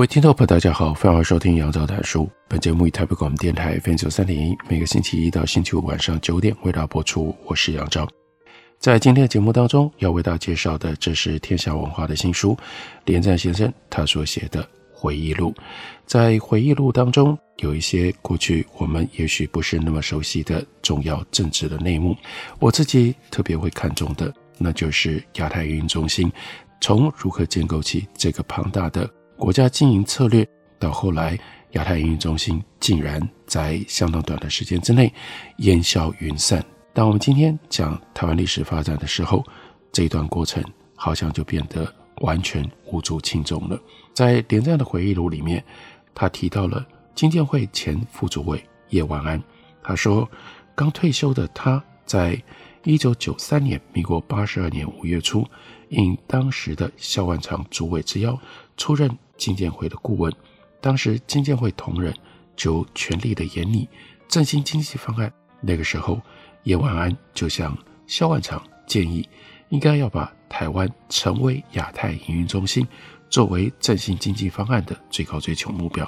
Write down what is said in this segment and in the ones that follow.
各位听众朋友，大家好，欢迎收听杨照谈书。本节目以台北广播电台 FM 三点一，每个星期一到星期五晚上九点为大家播出。我是杨照。在今天的节目当中，要为大家介绍的，这是天下文化的新书，连战先生他所写的回忆录。在回忆录当中，有一些过去我们也许不是那么熟悉的重要政治的内幕。我自己特别会看重的，那就是亚太营运中心从如何建构起这个庞大的。国家经营策略到后来，亚太营运中心竟然在相当短的时间之内烟消云散。当我们今天讲台湾历史发展的时候，这一段过程好像就变得完全无足轻重了。在连战的回忆录里面，他提到了金建会前副主委叶万安，他说，刚退休的他在一九九三年，民国八十二年五月初，应当时的萧万长主委之邀，出任。经建会的顾问，当时经建会同仁就全力的研拟振兴经济方案。那个时候，叶万安就向萧万长建议，应该要把台湾成为亚太营运中心，作为振兴经济方案的最高追求目标。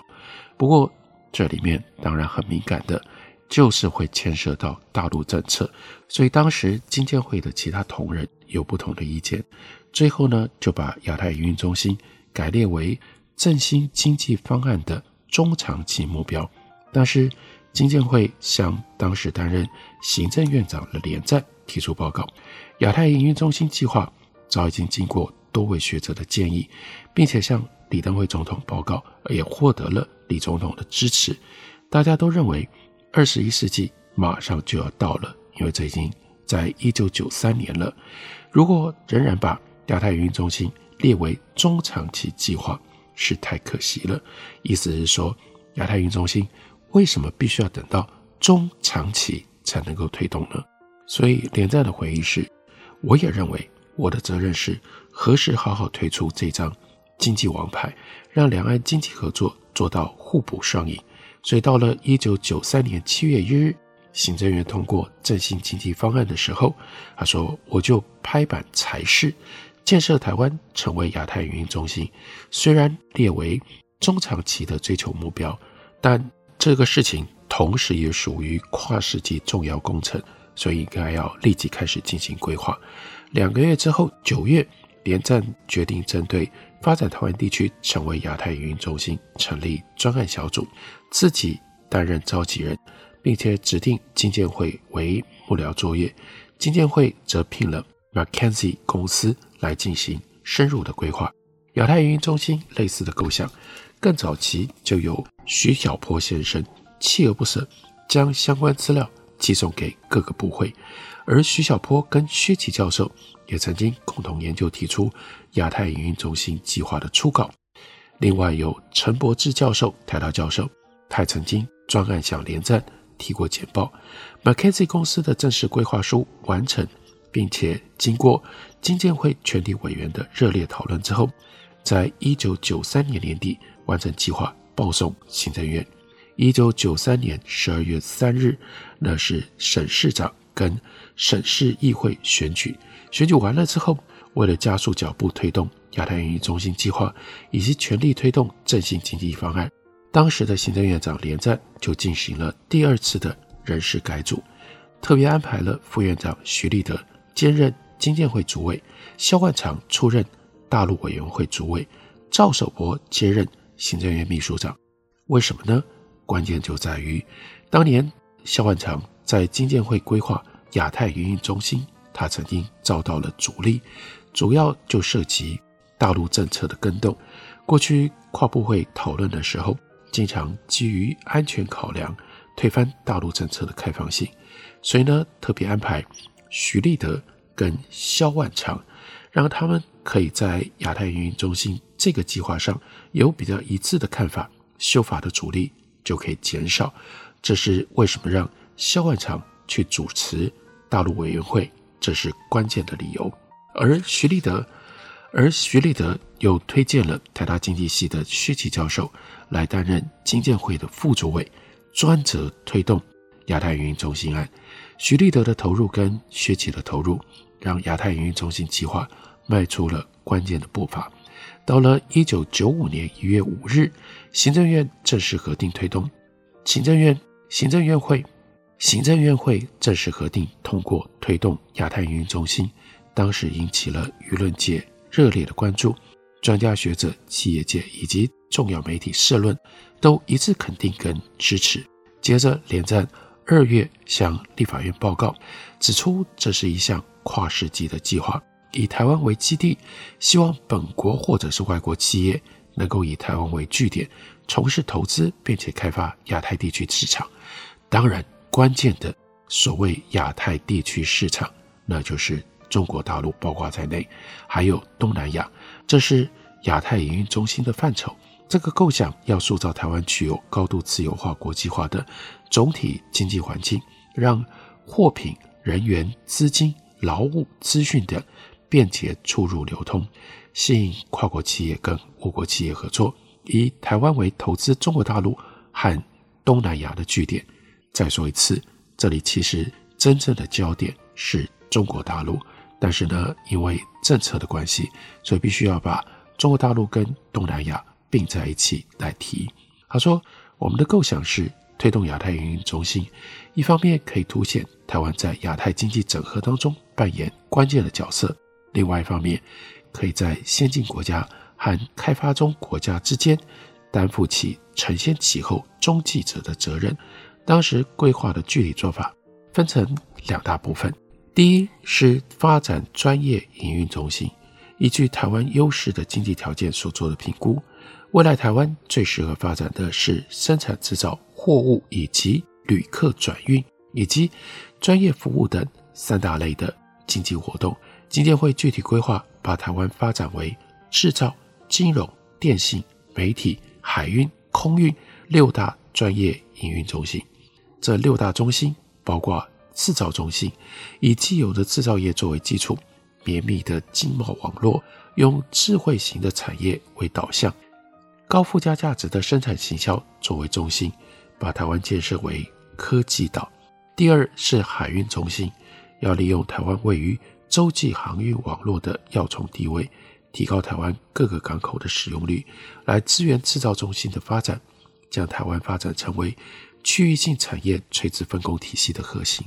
不过，这里面当然很敏感的，就是会牵涉到大陆政策，所以当时经建会的其他同仁有不同的意见。最后呢，就把亚太营运中心改列为。振兴经济方案的中长期目标，但是金建会向当时担任行政院长的连战提出报告，亚太营运中心计划早已经经过多位学者的建议，并且向李登辉总统报告，也获得了李总统的支持。大家都认为二十一世纪马上就要到了，因为这已经在一九九三年了。如果仍然把亚太营运中心列为中长期计划，是太可惜了，意思是说，亚太营运中心为什么必须要等到中长期才能够推动呢？所以连战的回忆是，我也认为我的责任是何时好好推出这张经济王牌，让两岸经济合作做到互补双赢。所以到了一九九三年七月一日，行政院通过振兴经济方案的时候，他说我就拍板裁示。建设台湾成为亚太营运中心，虽然列为中长期的追求目标，但这个事情同时也属于跨世纪重要工程，所以应该要立即开始进行规划。两个月之后，九月，连战决定针对发展台湾地区成为亚太营运中心，成立专案小组，自己担任召集人，并且指定经建会为幕僚作业，经建会则聘了 McKenzie 公司。来进行深入的规划。亚太营运中心类似的构想，更早期就有徐小坡先生锲而不舍将相关资料寄送给各个部会，而徐小波跟薛琪教授也曾经共同研究提出亚太营运中心计划的初稿。另外有陈柏志教授，台大教授，他曾经专案向连战提过简报。McKinsey 公司的正式规划书完成。并且经过经建会全体委员的热烈讨论之后，在一九九三年年底完成计划，报送行政院。一九九三年十二月三日，那是省市长跟省市议会选举。选举完了之后，为了加速脚步推动亚太营运中心计划，以及全力推动振兴经济方案，当时的行政院长连战就进行了第二次的人事改组，特别安排了副院长徐立德。兼任经建会主委，萧万长出任大陆委员会主委，赵守博接任行政院秘书长。为什么呢？关键就在于当年萧万长在经建会规划亚太营运中心，他曾经遭到了阻力，主要就涉及大陆政策的更动。过去跨部会讨论的时候，经常基于安全考量推翻大陆政策的开放性，所以呢，特别安排。徐立德跟萧万长让他们可以在亚太营运中心这个计划上有比较一致的看法，修法的阻力就可以减少。这是为什么让萧万长去主持大陆委员会，这是关键的理由。而徐立德，而徐立德又推荐了台大经济系的薛琪教授来担任经建会的副主委，专责推动亚太营运中心案。徐立德的投入跟薛琪的投入，让亚太营运中心计划迈出了关键的步伐。到了一九九五年一月五日，行政院正式核定推动。行政院行政院会行政院会正式核定通过推动亚太营运中心。当时引起了舆论界热烈的关注，专家学者、企业界以及重要媒体社论都一致肯定跟支持。接着连战二月向立法院报告，指出这是一项跨世纪的计划，以台湾为基地，希望本国或者是外国企业能够以台湾为据点，从事投资并且开发亚太地区市场。当然，关键的所谓亚太地区市场，那就是。中国大陆包括在内，还有东南亚，这是亚太营运中心的范畴。这个构想要塑造台湾具有高度自由化、国际化的总体经济环境，让货品、人员、资金、劳务、资讯等便捷出入流通，吸引跨国企业跟我国企业合作，以台湾为投资中国大陆和东南亚的据点。再说一次，这里其实真正的焦点是中国大陆。但是呢，因为政策的关系，所以必须要把中国大陆跟东南亚并在一起来提。他说，我们的构想是推动亚太运营中心，一方面可以凸显台湾在亚太经济整合当中扮演关键的角色，另外一方面，可以在先进国家和开发中国家之间担负起承先启后中继者的责任。当时规划的具体做法分成两大部分。第一是发展专业营运中心，依据台湾优势的经济条件所做的评估，未来台湾最适合发展的是生产制造、货物以及旅客转运以及专业服务等三大类的经济活动。今天会具体规划，把台湾发展为制造、金融、电信、媒体、海运、空运六大专业营运中心。这六大中心包括。制造中心以既有的制造业作为基础，绵密的经贸网络，用智慧型的产业为导向，高附加价值的生产行销作为中心，把台湾建设为科技岛。第二是海运中心，要利用台湾位于洲际航运网络的要冲地位，提高台湾各个港口的使用率，来支援制造中心的发展，将台湾发展成为区域性产业垂直分工体系的核心。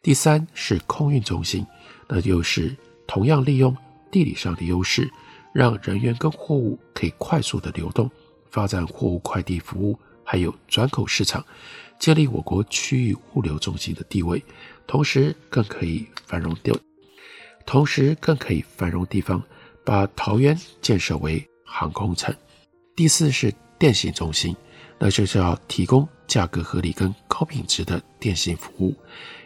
第三是空运中心，那就是同样利用地理上的优势，让人员跟货物可以快速的流动，发展货物快递服务，还有转口市场，建立我国区域物流中心的地位，同时更可以繁荣地，同时更可以繁荣地方，把桃园建设为航空城。第四是电信中心，那就是要提供价格合理跟高品质的电信服务。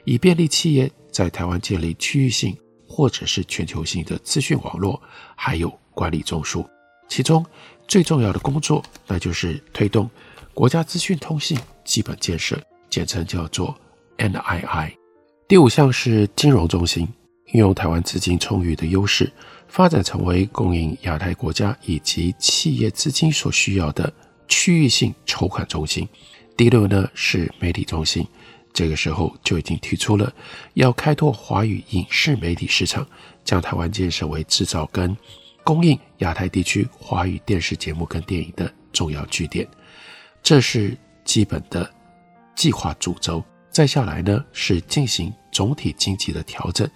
以便利企业在台湾建立区域性或者是全球性的资讯网络，还有管理中枢。其中最重要的工作，那就是推动国家资讯通信基本建设，简称叫做 NII。第五项是金融中心，运用台湾资金充裕的优势，发展成为供应亚太国家以及企业资金所需要的区域性筹款中心。第六呢是媒体中心。这个时候就已经提出了要开拓华语影视媒体市场，将台湾建设为制造跟供应亚太地区华语电视节目跟电影的重要据点。这是基本的计划主轴。再下来呢，是进行总体经济的调整。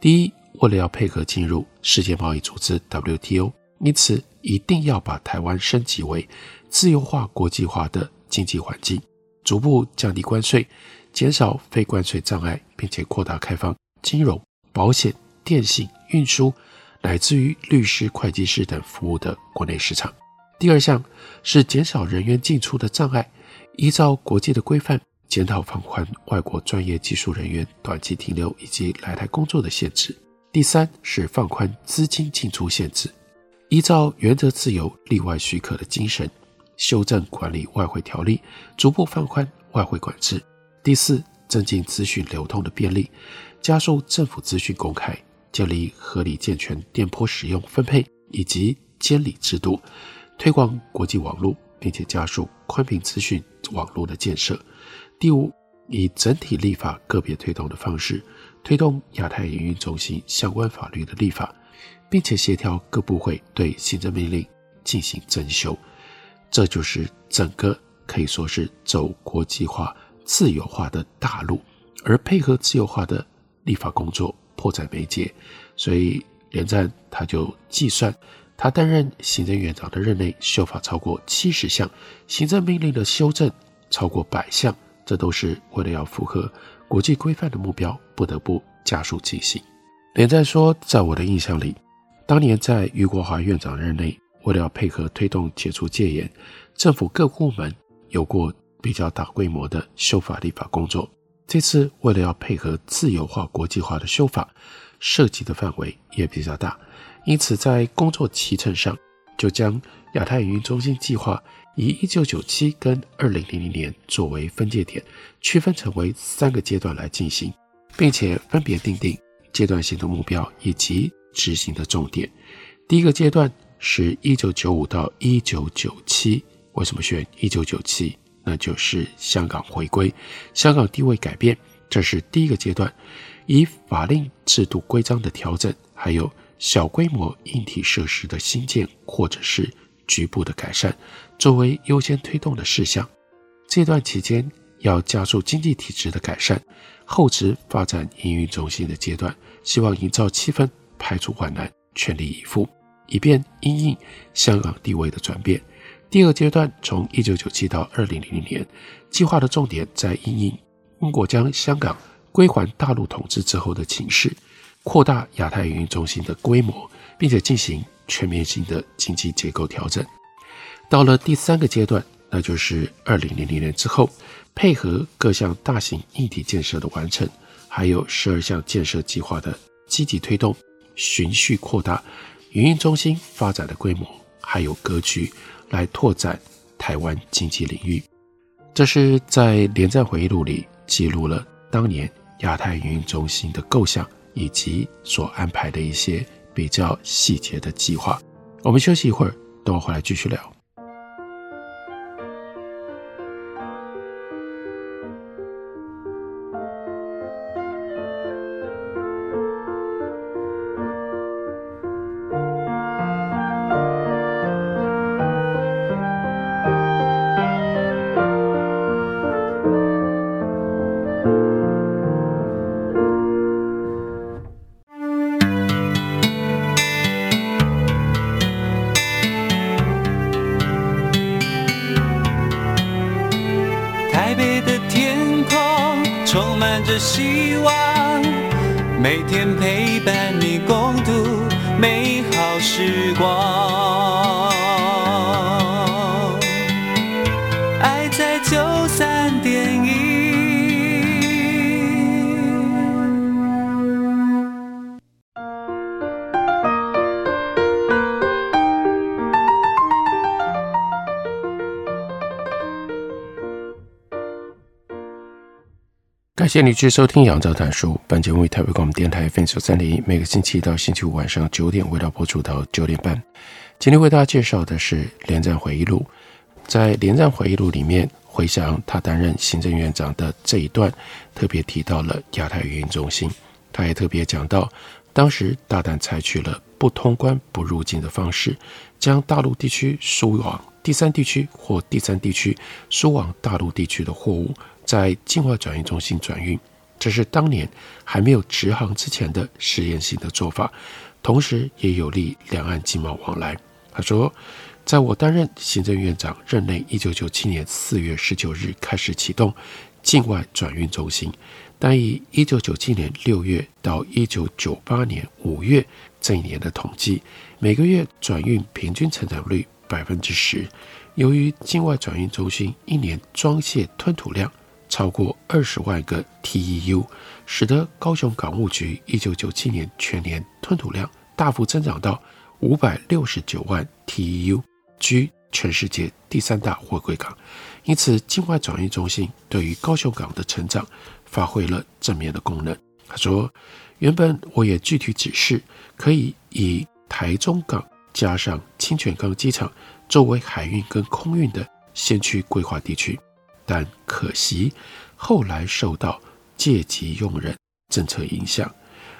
第一，为了要配合进入世界贸易组织 WTO，因此一定要把台湾升级为自由化、国际化的经济环境，逐步降低关税。减少非关税障碍，并且扩大开放金融、保险、电信、运输，乃至于律师、会计师等服务的国内市场。第二项是减少人员进出的障碍，依照国际的规范，检讨放宽外国专业技术人员短期停留以及来台工作的限制。第三是放宽资金进出限制，依照原则自由、例外许可的精神，修正管理外汇条例，逐步放宽外汇管制。第四，增进资讯流通的便利，加速政府资讯公开，建立合理健全电波使用分配以及监理制度，推广国际网络，并且加速宽频资讯网络的建设。第五，以整体立法个别推动的方式。推动亚太营运中心相关法律的立法，并且协调各部会对行政命令进行增修，这就是整个可以说是走国际化、自由化的大路。而配合自由化的立法工作迫在眉睫，所以连战他就计算，他担任行政院长的任内修法超过七十项，行政命令的修正超过百项，这都是为了要符合。国际规范的目标不得不加速进行。连战说，在我的印象里，当年在俞国华院长任内，为了要配合推动解除戒严，政府各部门有过比较大规模的修法立法工作。这次为了要配合自由化、国际化的修法，涉及的范围也比较大，因此在工作期程上，就将亚太营运中心计划。以一九九七跟二零零零年作为分界点，区分成为三个阶段来进行，并且分别定定阶段性的目标以及执行的重点。第一个阶段是一九九五到一九九七，为什么选一九九七？那就是香港回归，香港地位改变，这是第一个阶段。以法令制度规章的调整，还有小规模硬体设施的新建或者是局部的改善。作为优先推动的事项，这段期间要加速经济体制的改善，厚植发展营运中心的阶段，希望营造气氛，排除万难，全力以赴，以便因应香港地位的转变。第二阶段从一九九七到二零零零年，计划的重点在因应英国将香港归还大陆统治之后的情势，扩大亚太营运中心的规模，并且进行全面性的经济结构调整。到了第三个阶段，那就是二零零零年之后，配合各项大型硬体建设的完成，还有十二项建设计划的积极推动，循序扩大营运中心发展的规模，还有格局，来拓展台湾经济领域。这是在连战回忆录里记录了当年亚太营运中心的构想以及所安排的一些比较细节的计划。我们休息一会儿，等我回来继续聊。每天陪伴你共度美好时光。谢你继续收听《杨照谈书》。本节目为台北广播电台 FM 九三零一，每个星期一到星期五晚上九点，为大家播出到九点半。今天为大家介绍的是连战回忆录。在连战回忆录里面，回想他担任行政院长的这一段，特别提到了亚太营运中心。他也特别讲到，当时大胆采取了不通关不入境的方式，将大陆地区输往第三地区或第三地区输往大陆地区的货物。在境外转运中心转运，这是当年还没有直航之前的实验性的做法，同时也有利两岸经贸往来。他说，在我担任行政院长任内，一九九七年四月十九日开始启动境外转运中心，但以一九九七年六月到一九九八年五月这一年的统计，每个月转运平均成长率百分之十。由于境外转运中心一年装卸吞吐量超过二十万个 TEU，使得高雄港务局一九九七年全年吞吐量大幅增长到五百六十九万 TEU，居全世界第三大货柜港。因此，境外转运中心对于高雄港的成长发挥了正面的功能。他说：“原本我也具体指示，可以以台中港加上清泉岗机场作为海运跟空运的先驱规划地区，但可惜后来受到借机用人政策影响。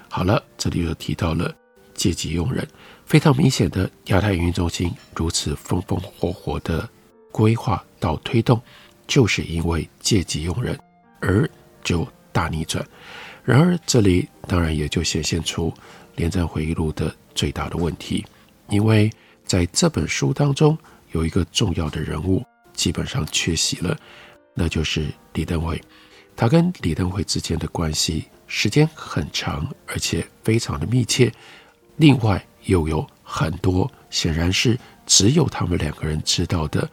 好了，这里又提到了借机用人，非常明显的亚太营运中心如此风风火火的规划到推动，就是因为借机用人而就大逆转。”然而，这里当然也就显现出连战回忆录的最大的问题，因为在这本书当中有一个重要的人物基本上缺席了，那就是李登辉。他跟李登辉之间的关系时间很长，而且非常的密切。另外，又有很多显然是只有他们两个人知道的，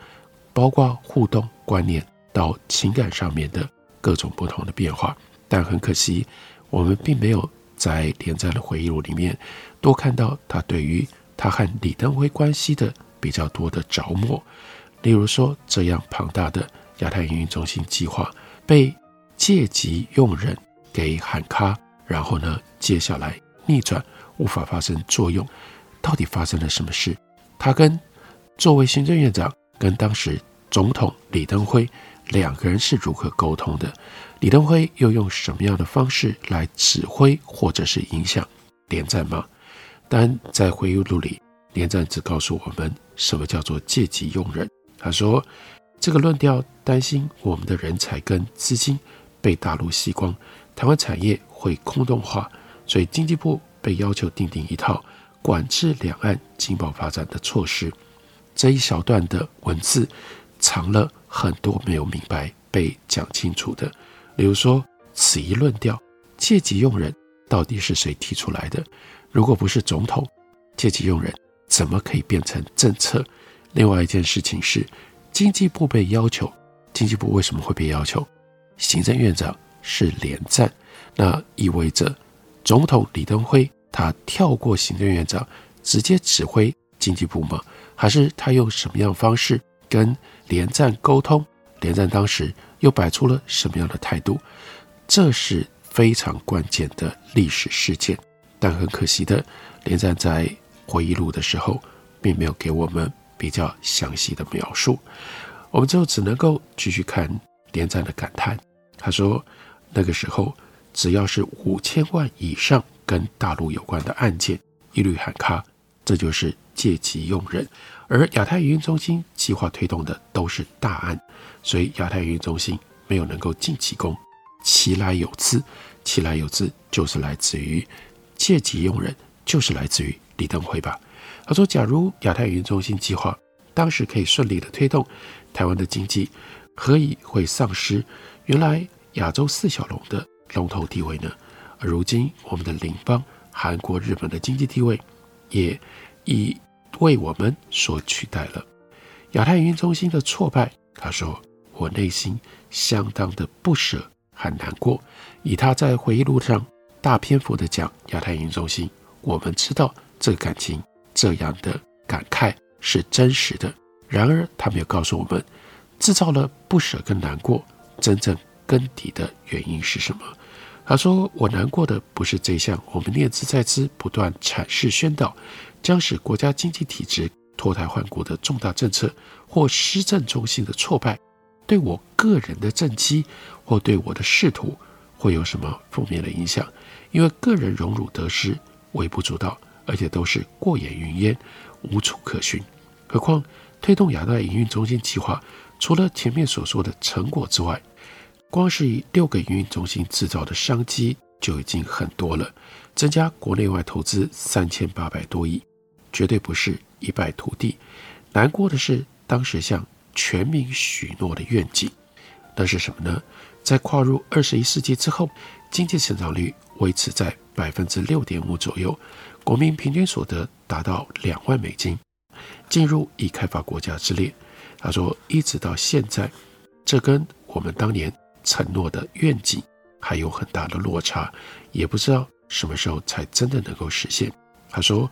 包括互动观念到情感上面的各种不同的变化。但很可惜，我们并没有在连战的回忆录里面多看到他对于他和李登辉关系的比较多的着墨。例如说，这样庞大的亚太营运中心计划被借机用人给喊卡，然后呢，接下来逆转，无法发生作用，到底发生了什么事？他跟作为行政院长，跟当时总统李登辉两个人是如何沟通的？李登辉又用什么样的方式来指挥或者是影响连战吗？但在回忆录里，连战只告诉我们什么叫做借机用人。他说，这个论调担心我们的人才跟资金被大陆吸光，台湾产业会空洞化，所以经济部被要求订定一套管制两岸经贸发展的措施。这一小段的文字藏了很多没有明白被讲清楚的。比如说，此一论调，借机用人到底是谁提出来的？如果不是总统，借机用人怎么可以变成政策？另外一件事情是，经济部被要求，经济部为什么会被要求？行政院长是连战，那意味着总统李登辉他跳过行政院长，直接指挥经济部吗？还是他用什么样的方式跟连战沟通？连战当时。又摆出了什么样的态度？这是非常关键的历史事件。但很可惜的，连战在回忆录的时候，并没有给我们比较详细的描述。我们就只能够继续看连战的感叹。他说：“那个时候，只要是五千万以上跟大陆有关的案件，一律喊卡，这就是借机用人。而亚太营运中心计划推动的都是大案。”所以亚太营运中心没有能够尽其功，其来有自，其来有自就是来自于借机用人，就是来自于李登辉吧。他说，假如亚太营中心计划当时可以顺利的推动，台湾的经济何以会丧失原来亚洲四小龙的龙头地位呢？而如今我们的邻邦韩国、日本的经济地位也已为我们所取代了。亚太营中心的挫败，他说。我内心相当的不舍和难过。以他在回忆录上大篇幅的讲亚太营中心，我们知道这感情这样的感慨是真实的。然而，他没有告诉我们，制造了不舍跟难过，真正根底的原因是什么？他说：“我难过的不是这项我们念兹在兹、不断阐释宣导，将使国家经济体制脱胎换骨的重大政策或施政中心的挫败。”对我个人的政绩或对我的仕途会有什么负面的影响？因为个人荣辱得失微不足道，而且都是过眼云烟，无处可寻。何况推动亚太营运中心计划，除了前面所说的成果之外，光是以六个营运中心制造的商机就已经很多了，增加国内外投资三千八百多亿，绝对不是一败涂地。难过的是，当时向。全民许诺的愿景，那是什么呢？在跨入二十一世纪之后，经济成长率维持在百分之六点五左右，国民平均所得达到两万美金，进入已开发国家之列。他说，一直到现在，这跟我们当年承诺的愿景还有很大的落差，也不知道什么时候才真的能够实现。他说，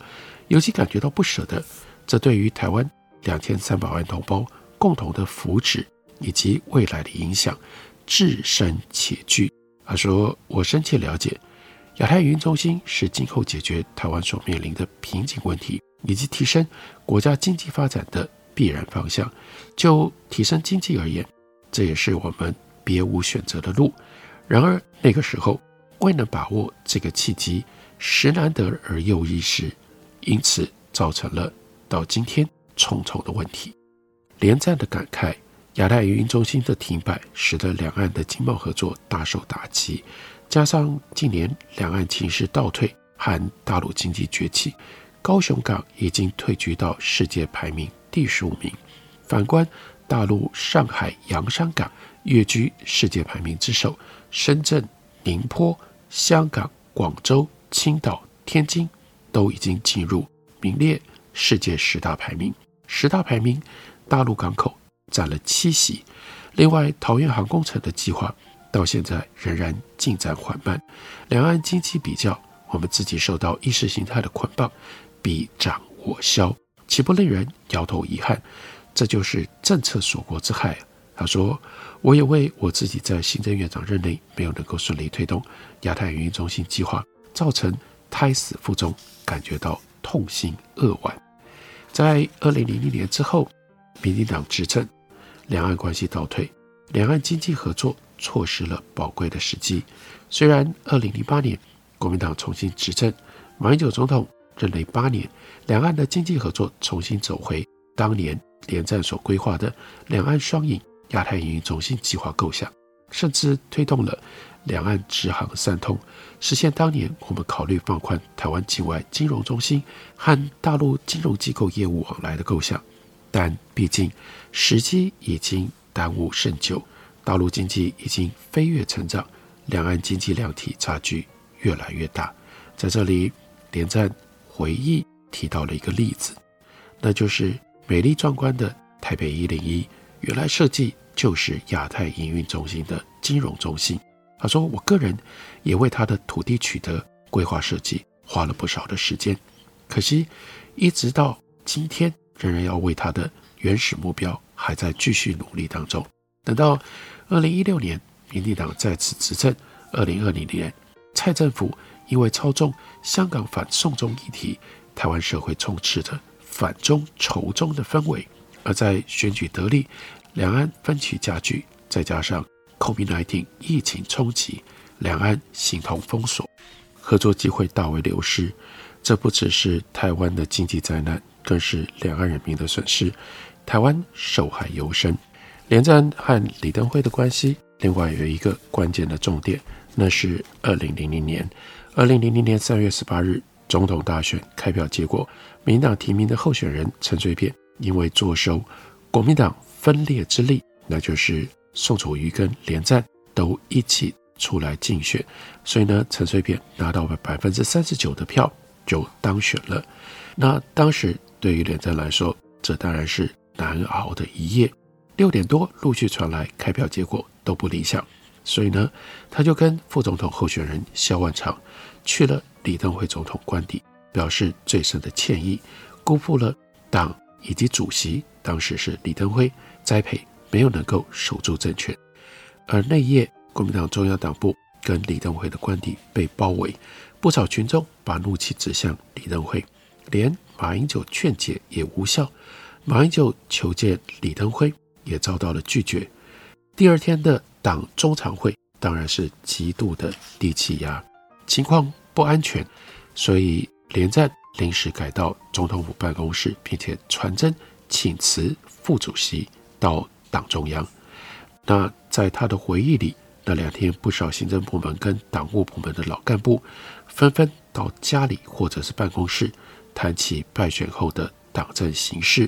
尤其感觉到不舍的，这对于台湾两千三百万同胞共同的福祉以及未来的影响至深切惧。他说，我深切了解。亚太营中心是今后解决台湾所面临的瓶颈问题，以及提升国家经济发展的必然方向。就提升经济而言，这也是我们别无选择的路。然而那个时候未能把握这个契机，时难得而又易事，因此造成了到今天重重的问题。连战的感慨，亚太营中心的停摆，使得两岸的经贸合作大受打击。加上近年两岸情势倒退和大陆经济崛起，高雄港已经退居到世界排名第十五名。反观大陆上海洋山港跃居世界排名之首，深圳、宁波、香港、广州、青岛、天津都已经进入名列世界十大排名。十大排名，大陆港口占了七席。另外，桃园航空城的计划。到现在仍然进展缓慢，两岸经济比较，我们自己受到意识形态的捆绑，彼长我消，岂不令人摇头遗憾？这就是政策锁国之害。他说：“我也为我自己在行政院长任内没有能够顺利推动亚太营运中心计划，造成胎死腹中，感觉到痛心扼腕。”在二零零零年之后，民进党执政，两岸关系倒退，两岸经济合作。错失了宝贵的时机。虽然2008年国民党重新执政，马英九总统任内八年，两岸的经济合作重新走回当年连战所规划的两岸双赢亚太营运中心计划构想，甚至推动了两岸直航三通，实现当年我们考虑放宽台湾境外金融中心和大陆金融机构业务往来的构想。但毕竟时机已经耽误甚久。大陆经济已经飞跃成长，两岸经济量体差距越来越大。在这里，连战回忆提到了一个例子，那就是美丽壮观的台北一零一，原来设计就是亚太营运中心的金融中心。他说：“我个人也为他的土地取得、规划设计花了不少的时间，可惜一直到今天，仍然要为他的原始目标还在继续努力当中。等到。”二零一六年，民进党再次执政。二零二零年，蔡政府因为操纵香港反送中议题，台湾社会充斥着反中仇中的氛围。而在选举得利，两岸分歧加剧，再加上 COVID-19 疫情冲击，两岸形同封锁，合作机会大为流失。这不只是台湾的经济灾难，更是两岸人民的损失，台湾受害尤深。连战和李登辉的关系，另外有一个关键的重点，那是二零零零年。二零零零年三月十八日，总统大选开票结果，民党提名的候选人陈水扁因为坐收国民党分裂之力，那就是宋楚瑜跟连战都一起出来竞选，所以呢，陈水扁拿到了百分之三十九的票就当选了。那当时对于连战来说，这当然是难熬的一夜。六点多陆续传来开票结果都不理想，所以呢，他就跟副总统候选人萧万长去了李登辉总统官邸，表示最深的歉意，辜负了党以及主席当时是李登辉栽培，没有能够守住政权。而那夜，国民党中央党部跟李登辉的官邸被包围，不少群众把怒气指向李登辉，连马英九劝解也无效，马英九求见李登辉。也遭到了拒绝。第二天的党中常会当然是极度的低气压，情况不安全，所以连战临时改到总统府办公室，并且传真请辞副主席到党中央。那在他的回忆里，那两天不少行政部门跟党务部门的老干部纷纷到家里或者是办公室谈起败选后的党政形势，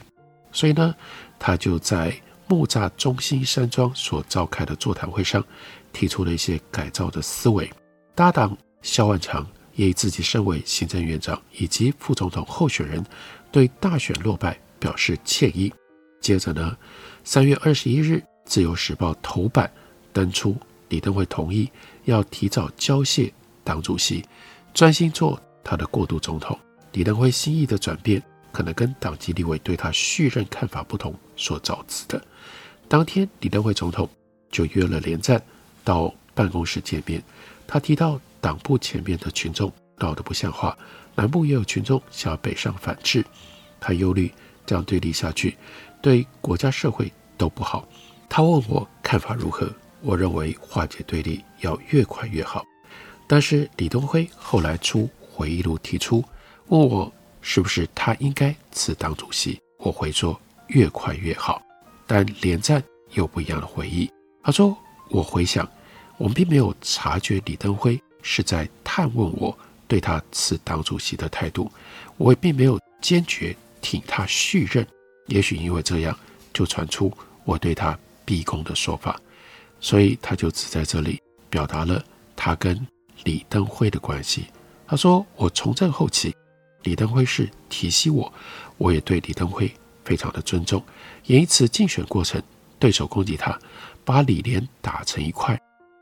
所以呢，他就在。木栅中心山庄所召开的座谈会上，提出了一些改造的思维。搭档萧万长也以自己身为行政院长以及副总统候选人，对大选落败表示歉意。接着呢，三月二十一日，《自由时报》头版登出李登辉同意要提早交卸党主席，专心做他的过渡总统。李登辉心意的转变，可能跟党籍立委对他续任看法不同所导致的。当天，李登辉总统就约了连战到办公室见面。他提到党部前面的群众闹得不像话，南部也有群众想要北上反制。他忧虑这样对立下去，对国家社会都不好。他问我看法如何，我认为化解对立要越快越好。但是李登辉后来出回忆录提出，问我是不是他应该辞党主席，我回说越快越好。但连战有不一样的回忆，他说：“我回想，我们并没有察觉李登辉是在探问我对他辞党主席的态度，我也并没有坚决挺他续任。也许因为这样，就传出我对他逼供的说法，所以他就只在这里表达了他跟李登辉的关系。他说：我从政后期，李登辉是提携我，我也对李登辉。”非常的尊重，也因此竞选过程，对手攻击他，把李连打成一块，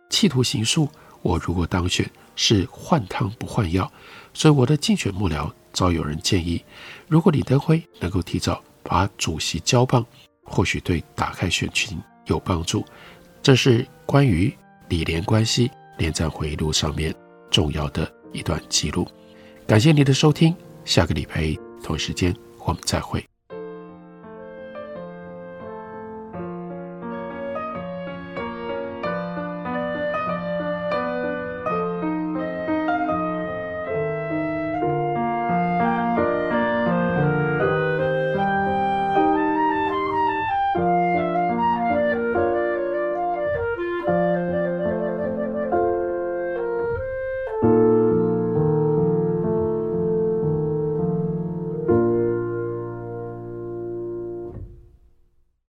企图形塑我如果当选是换汤不换药，所以我的竞选幕僚早有人建议，如果李登辉能够提早把主席交棒，或许对打开选情有帮助。这是关于李连关系连战回忆录上面重要的一段记录。感谢你的收听，下个礼拜同一时间我们再会。